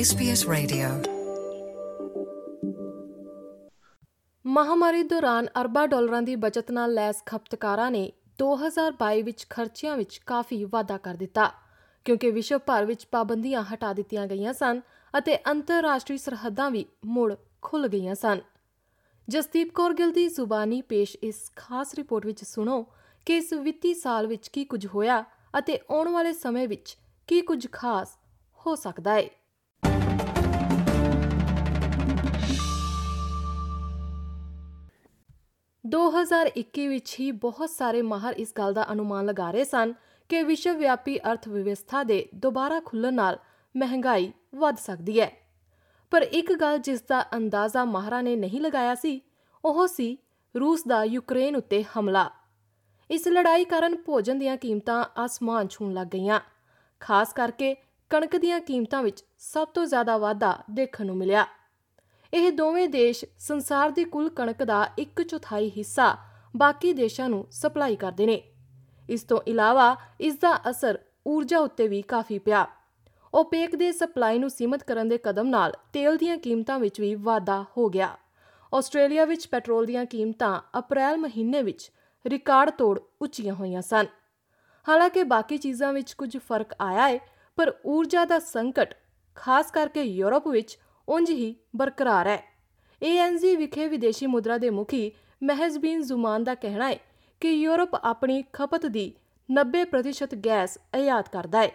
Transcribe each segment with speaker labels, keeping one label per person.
Speaker 1: SBS Radio.
Speaker 2: ਮਹਾਮਾਰੀ ਦੌਰਾਨ ਅਰਬਾਂ ਡਾਲਰਾਂ ਦੀ ਬਚਤ ਨਾਲ ਲੈਸ ਖਪਤਕਾਰਾਂ ਨੇ 2022 ਵਿੱਚ ਖਰਚਿਆਂ ਵਿੱਚ ਕਾਫੀ ਵਾਧਾ ਕਰ ਦਿੱਤਾ, ਕਿਉਂਕਿ ਵਿਸ਼ਵ ਭਰ ਵਿੱਚ ਪਾਬੰਦੀਆਂ ਹਟਾ ਦਿੱਤੀਆਂ ਗਈਆਂ ਸਨ ਅਤੇ ਅੰਤਰਰਾਸ਼ਟਰੀ ਸਰਹੱਦਾਂ ਵੀ ਮੁੜ ਖੁੱਲ ਗਈਆਂ ਸਨ ਜਸਦੀਪ ਕੌਰ ਗਿੱਲ ਦੀ ਜ਼ੁਬਾਨੀ ਪੇਸ਼ ਇਸ ਖਾਸ ਰਿਪੋਰਟ ਵਿੱਚ ਸੁਣੋ ਕਿ ਇਸ ਵਿੱਤੀ ਸਾਲ ਵਿੱਚ ਕੀ ਕੁਝ ਹੋਇਆ ਅਤੇ ਆਉਣ ਵਾਲੇ ਸਮੇਂ ਵਿੱਚ ਕੀ ਕੁਝ ਖਾਸ ਹੋ ਸਕਦਾ ਹੈ 2021 ਵਿੱਚ ਹੀ ਬਹੁਤ ਸਾਰੇ ਮਾਹਰ ਇਸ ਗੱਲ ਦਾ ਅਨੁਮਾਨ ਲਗਾ ਰਹੇ ਸਨ ਕਿ ਵਿਸ਼ਵ ਵਿਆਪੀ ਅਰਥ ਵਿਵਸਥਾ ਦੇ ਦੁਬਾਰਾ ਖੁੱਲਣ ਨਾਲ ਮਹਿੰਗਾਈ ਵੱਧ ਸਕਦੀ ਹੈ। ਪਰ ਇੱਕ ਗੱਲ ਜਿਸ ਦਾ ਅੰਦਾਜ਼ਾ ਮਾਹਰਾਂ ਨੇ ਨਹੀਂ ਲਗਾਇਆ ਸੀ, ਉਹ ਸੀ ਰੂਸ ਦਾ ਯੂਕਰੇਨ ਉੱਤੇ ਹਮਲਾ। ਇਸ ਲੜਾਈ ਕਾਰਨ ਭੋਜਨ ਦੀਆਂ ਕੀਮਤਾਂ ਆਸਮਾਨ ਛੂਣ ਲੱਗ ਗਈਆਂ। ਖਾਸ ਕਰਕੇ ਕਣਕ ਦੀਆਂ ਕੀਮਤਾਂ ਵਿੱਚ ਸਭ ਤੋਂ ਜ਼ਿਆਦਾ ਵਾਧਾ ਦੇਖਣ ਨੂੰ ਮਿਲਿਆ। ਇਹ ਦੋਵੇਂ ਦੇਸ਼ ਸੰਸਾਰ ਦੀ ਕੁੱਲ ਕਣਕ ਦਾ ਇੱਕ ਚੌਥਾਈ ਹਿੱਸਾ ਬਾਕੀ ਦੇਸ਼ਾਂ ਨੂੰ ਸਪਲਾਈ ਕਰਦੇ ਨੇ। ਇਸ ਤੋਂ ਇਲਾਵਾ ਇਸ ਦਾ ਅਸਰ ਊਰਜਾ ਉੱਤੇ ਵੀ ਕਾਫੀ ਪਿਆ। ਓਪੇਕ ਦੇ ਸਪਲਾਈ ਨੂੰ ਸੀਮਤ ਕਰਨ ਦੇ ਕਦਮ ਨਾਲ ਤੇਲ ਦੀਆਂ ਕੀਮਤਾਂ ਵਿੱਚ ਵੀ ਵਾਧਾ ਹੋ ਗਿਆ। ਆਸਟ੍ਰੇਲੀਆ ਵਿੱਚ ਪੈਟਰੋਲ ਦੀਆਂ ਕੀਮਤਾਂ ਅਪ੍ਰੈਲ ਮਹੀਨੇ ਵਿੱਚ ਰਿਕਾਰਡ ਤੋੜ ਉੱਚੀਆਂ ਹੋਈਆਂ ਸਨ। ਹਾਲਾਂਕਿ ਬਾਕੀ ਚੀਜ਼ਾਂ ਵਿੱਚ ਕੁਝ ਫ਼ਰਕ ਆਇਆ ਹੈ ਪਰ ਊਰਜਾ ਦਾ ਸੰਕਟ, ਖਾਸ ਕਰਕੇ ਯੂਰਪ ਵਿੱਚ ਉਂਝ ਹੀ ਬਰਕਰਾਰ ਹੈ ਏਐਨਜੀ ਵਿਖੇ ਵਿਦੇਸ਼ੀ ਮੁਦਰਾ ਦੇ ਮੁਖੀ ਮਹਿਜ਼ਬੀਨ ਜ਼ੁਮਾਨ ਦਾ ਕਹਿਣਾ ਹੈ ਕਿ ਯੂਰਪ ਆਪਣੀ ਖਪਤ ਦੀ 90% ਗੈਸ ਆਯਾਤ ਕਰਦਾ ਹੈ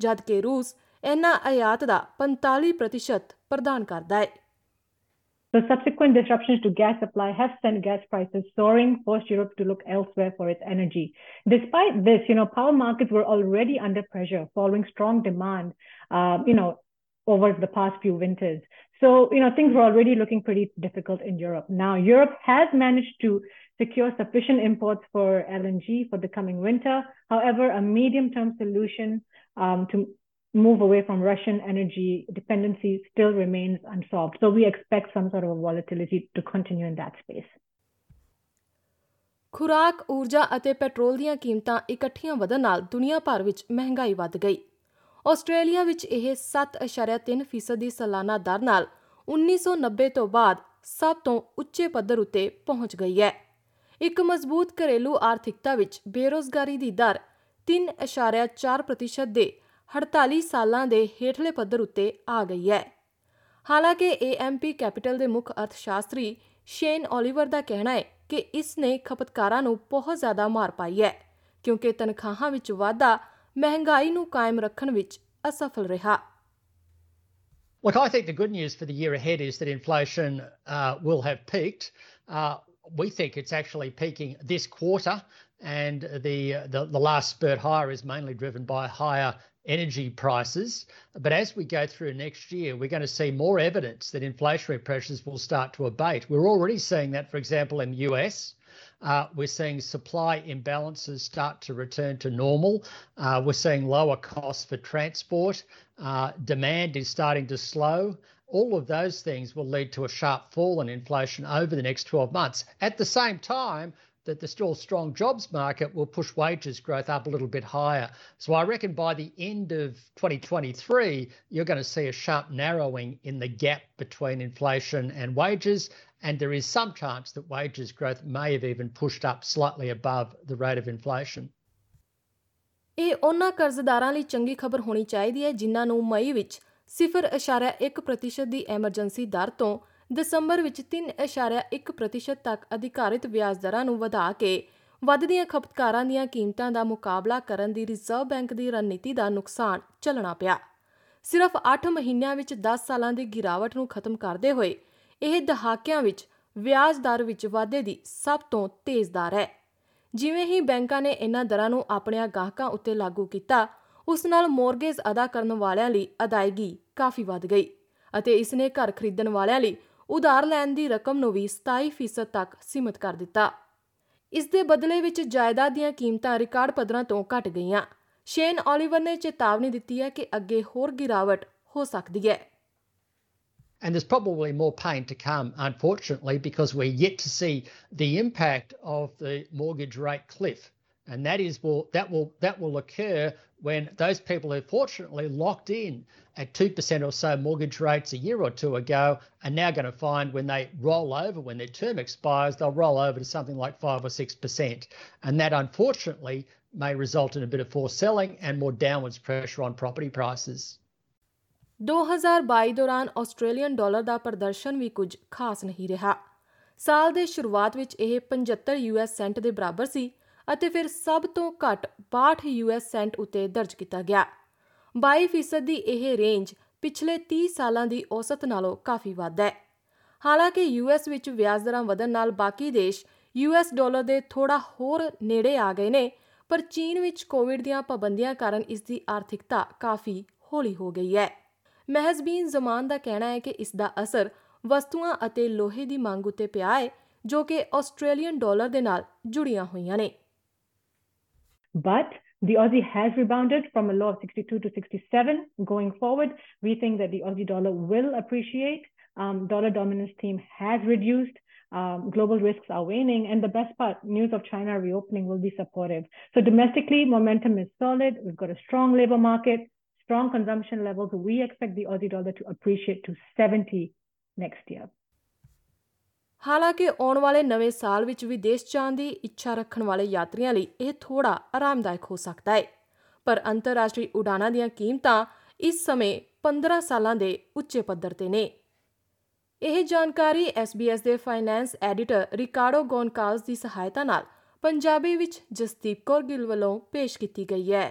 Speaker 2: ਜਦਕਿ ਰੂਸ ਇਹਨਾਂ ਆਯਾਤ ਦਾ 45% ਪ੍ਰਦਾਨ ਕਰਦਾ ਹੈ
Speaker 3: So subsequent disruptions to gas supply have sent gas prices soaring, forced Europe to look elsewhere for its energy. Despite this, you know, power markets were already under pressure following strong demand, uh, you know, over the past few winters. So, you know, things were already looking pretty difficult in Europe. Now, Europe has managed to secure sufficient imports for LNG for the coming winter. However, a medium-term solution um, to move away from Russian energy dependency still remains unsolved. So we expect some sort of a volatility to continue in that space.
Speaker 2: ਖੁਰਾਕ, ਊਰਜਾ ਅਤੇ petrol ਦੀਆਂ ਕੀਮਤਾਂ ਇਕੱਠੀਆਂ ਵਧਣ ਨਾਲ ਦੁਨੀਆ ਭਰ ਵਿੱਚ ਮਹਿੰਗਾਈ ਵੱਧ ਗਈ। ਆਸਟ੍ਰੇਲੀਆ ਵਿੱਚ ਇਹ 7.3% ਦੀ ਸਾਲਾਨਾ ਦਰ ਨਾਲ 1990 ਤੋਂ ਬਾਅਦ ਸਭ ਤੋਂ ਉੱਚੇ ਪੱਧਰ ਉੱਤੇ ਪਹੁੰਚ ਗਈ ਹੈ। ਇੱਕ ਮਜ਼ਬੂਤ ਘਰੇਲੂ ਆਰਥਿਕਤਾ ਵਿੱਚ ਬੇਰੋਜ਼ਗਾਰੀ ਦੀ ਦਰ 3.4% ਦੇ 48 ਸਾਲਾਂ ਦੇ ਹੇਠਲੇ ਪੱਧਰ ਉੱਤੇ ਆ ਗਈ ਹੈ। ਹਾਲਾਂਕਿ ਏਐਮਪੀ ਕੈਪੀਟਲ ਦੇ ਮੁੱਖ ਅਰਥਸ਼ਾਸਤਰੀ ਸ਼ੇਨ ਓਲੀਵਰ ਦਾ ਕਹਿਣਾ ਹੈ ਕਿ ਇਸ ਨੇ ਖਪਤਕਾਰਾਂ ਨੂੰ ਬਹੁਤ ਜ਼ਿਆਦਾ ਮਾਰ ਪਾਈ ਹੈ, ਕਿਉਂਕਿ ਤਨਖਾਹਾਂ ਵਿੱਚ ਵਾਧਾ ਮਹਿੰਗਾਈ ਨੂੰ ਕਾਇਮ ਰੱਖਣ ਵਿੱਚ ਅਸਫਲ ਰਿਹਾ।
Speaker 4: Look, I think the good news for the year ahead is that inflation uh, will have peaked. Uh, we think it's actually peaking this quarter, and the, the, the last spurt higher is mainly driven by higher energy prices. But as we go through next year, we're going to see more evidence that inflationary pressures will start to abate. We're already seeing that, for example, in the US. Uh, we're seeing supply imbalances start to return to normal. Uh, we're seeing lower costs for transport. Uh, demand is starting to slow. All of those things will lead to a sharp fall in inflation over the next 12 months. At the same time, that the still strong jobs market will push wages growth up a little bit higher. So I reckon by the end of 2023, you're going to see a sharp narrowing in the gap between inflation and wages. And there is some chance that wages growth may have even pushed up slightly above the rate of inflation.
Speaker 2: ਇਹ ਉਹਨਾਂ ਕਰਜ਼ਦਾਰਾਂ ਲਈ ਚੰਗੀ ਖਬਰ ਹੋਣੀ ਚਾਹੀਦੀ ਹੈ, ਜਿਨ੍ਹਾਂ ਨੂੰ ਮਈ ਵਿੱਚ 0.1% ਦੀ ਐਮਰਜੈਂਸੀ ਦਰ ਤੋਂ ਦਸੰਬਰ ਵਿੱਚ 3.1% ਤੱਕ ਅਧਿਕਾਰਿਤ ਵਿਆਜ ਦਰਾਂ ਨੂੰ ਵਧਾ ਕੇ ਵੱਧਦੀਆਂ ਖਪਤਕਾਰਾਂ ਦੀਆਂ ਕੀਮਤਾਂ ਦਾ ਮੁਕਾਬਲਾ ਕਰਨ ਦੀ ਰਿਜ਼ਰਵ ਬੈਂਕ ਦੀ ਰਣਨੀਤੀ ਦਾ ਨੁਕਸਾਨ ਚੱਲਣਾ ਪਿਆ। ਸਿਰਫ 8 ਮਹੀਨਿਆਂ ਵਿੱਚ 10 ਸਾਲਾਂ ਦੀ ਗਿਰਾਵਟ ਨੂੰ ਖਤਮ ਕਰਦੇ ਹੋਏ ਇਹ ਦਹਾਕਿਆਂ ਵਿੱਚ ਵਿਆਜ ਦਰ ਵਿੱਚ ਵਾਧੇ ਦੀ ਸਭ ਤੋਂ ਤੇਜ਼ ਦਰ ਹੈ। ਜਿਵੇਂ ਹੀ ਬੈਂਕਾਂ ਨੇ ਇਹਨਾਂ ਦਰਾਂ ਨੂੰ ਆਪਣਿਆਂ ਗਾਹਕਾਂ ਉੱਤੇ ਲਾਗੂ ਕੀਤਾ, ਉਸ ਨਾਲ ਮੋਰਗੇਜ ਅਦਾ ਕਰਨ ਵਾਲਿਆਂ ਲਈ ਅਦਾਇਗੀ ਕਾਫੀ ਵੱਧ ਗਈ ਅਤੇ ਇਸ ਨੇ ਘਰ ਖਰੀਦਣ ਵਾਲਿਆਂ ਲਈ ਉਧਾਰ ਲੈਣ ਦੀ ਰਕਮ ਨੂੰ ਵੀ 27% ਤੱਕ ਸੀਮਤ ਕਰ ਦਿੱਤਾ। ਇਸ ਦੇ ਬਦਲੇ ਵਿੱਚ ਜਾਇਦਾਦ ਦੀਆਂ ਕੀਮਤਾਂ ਰਿਕਾਰਡ ਪੱਧਰਾਂ ਤੋਂ ਘਟ ਗਈਆਂ। ਸ਼ੇਨ ਓਲੀਵਰ ਨੇ ਚੇਤਾਵਨੀ ਦਿੱਤੀ ਹੈ ਕਿ ਅੱਗੇ ਹੋਰ ਗਿਰਾਵਟ ਹੋ ਸਕਦੀ ਹੈ।
Speaker 4: And there's probably more pain to come, unfortunately, because we're yet to see the impact of the mortgage rate cliff. and that is will that will that will occur when those people who fortunately locked in at 2% or so mortgage rates a year or two ago are now going to find when they roll over, when their term expires, they'll roll over to something like 5 or 6%. And that unfortunately may result in a bit of forced selling and more downwards pressure on property prices.
Speaker 2: 2022 ਦੌਰਾਨ Australian dollar ਦਾ ਪ੍ਰਦਰਸ਼ਨ ਵੀ ਕੁਝ ਖਾਸ ਨਹੀਂ ਰਿਹਾ। ਸਾਲ ਦੇ ਸ਼ੁਰੂਆਤ ਵਿੱਚ ਇਹ 75 ਯੂਐਸ ਸੈਂਟ ਦੇ ਬਰਾਬਰ ਸੀ ਅਤੇ ਫਿਰ ਸਭ ਤੋਂ ਘੱਟ 62 ਯੂਐਸ ਸੈਂਟ ਉਤੇ ਦਰਜ ਕੀਤਾ ਗਿਆ। 22% ਦੀ ਇਹ ਰੇਂਜ ਪਿਛਲੇ 30 ਸਾਲਾਂ ਦੀ ਔਸਤ ਨਾਲੋਂ ਕਾਫੀ ਵੱਧ ਹੈ। ਹਾਲਾਂਕਿ ਯੂਐਸ ਵਿੱਚ ਵਿਆਜ ਦਰਾਂ ਵਧਣ ਨਾਲ ਬਾਕੀ ਦੇਸ਼ ਯੂਐਸ ਡਾਲਰ ਦੇ ਥੋੜਾ ਹੋਰ ਨੇੜੇ ਆ ਗਏ ਨੇ, ਪਰ ਚੀਨ ਵਿੱਚ ਕੋਵਿਡ ਦੀਆਂ ਪਾਬੰਦੀਆਂ ਕਾਰਨ ਇਸ ਦੀ ਆਰਥਿਕਤਾ ਕਾਫੀ ਹੌਲੀ ਹੋ ਗਈ ਹੈ। ਮਹਿਜ਼ਬੀਨ ਜ਼ਮਾਨ ਦਾ ਕਹਿਣਾ ਹੈ ਕਿ ਇਸ ਦਾ ਅਸਰ ਵਸਤੂਆਂ ਅਤੇ ਲੋਹੇ ਦੀ ਮੰਗ ਉਤੇ ਪਿਆ ਹੈ ਜੋ ਕਿ ਆਸਟ੍ਰੇਲੀਅਨ ਡਾਲਰ ਦੇ ਨਾਲ ਜੁੜੀਆਂ ਹੋਈਆਂ ਨੇ
Speaker 3: But the Aussie has rebounded from a low of 62 to 67. Going forward, we think that the Aussie dollar will appreciate. Um, dollar dominance theme has reduced. Um, global risks are waning. And the best part, news of China reopening will be supportive. So domestically, momentum is solid. We've got a strong labor market, Strong consumption levels. We expect the Aussie dollar to appreciate to 70 next year.
Speaker 2: ਹਾਲਾਂਕਿ ਆਉਣ ਵਾਲੇ ਨਵੇਂ ਸਾਲ ਵਿੱਚ ਵਿਦੇਸ਼ ਜਾਣ ਦੀ ਇੱਛਾ ਰੱਖਣ ਵਾਲੇ ਯਾਤਰੀਆਂ ਲਈ ਇਹ ਥੋੜਾ ਆਰਾਮਦਾਇਕ ਹੋ ਸਕਦਾ ਹੈ ਪਰ ਅੰਤਰਰਾਸ਼ਟਰੀ ਉਡਾਨਾਂ ਦੀਆਂ ਕੀਮਤਾਂ ਇਸ ਸਮੇਂ 15 ਸਾਲਾਂ ਦੇ ਉੱਚੇ ਪੱਧਰ ਤੇ ਨੇ ਇਹ ਜਾਣਕਾਰੀ SBS ਦੇ ਫਾਈਨੈਂਸ ਐਡੀਟਰ ਰਿਕਾਰਡੋ ਗੋਨਕਾਲਸ ਦੀ ਸਹਾਇਤਾ ਨਾਲ ਪੰਜਾਬੀ ਵਿੱਚ ਜਸਦੀਪ ਕੌਰ ਗਿੱਲ ਵੱਲੋਂ ਪੇਸ਼ ਕੀਤੀ ਗਈ ਹੈ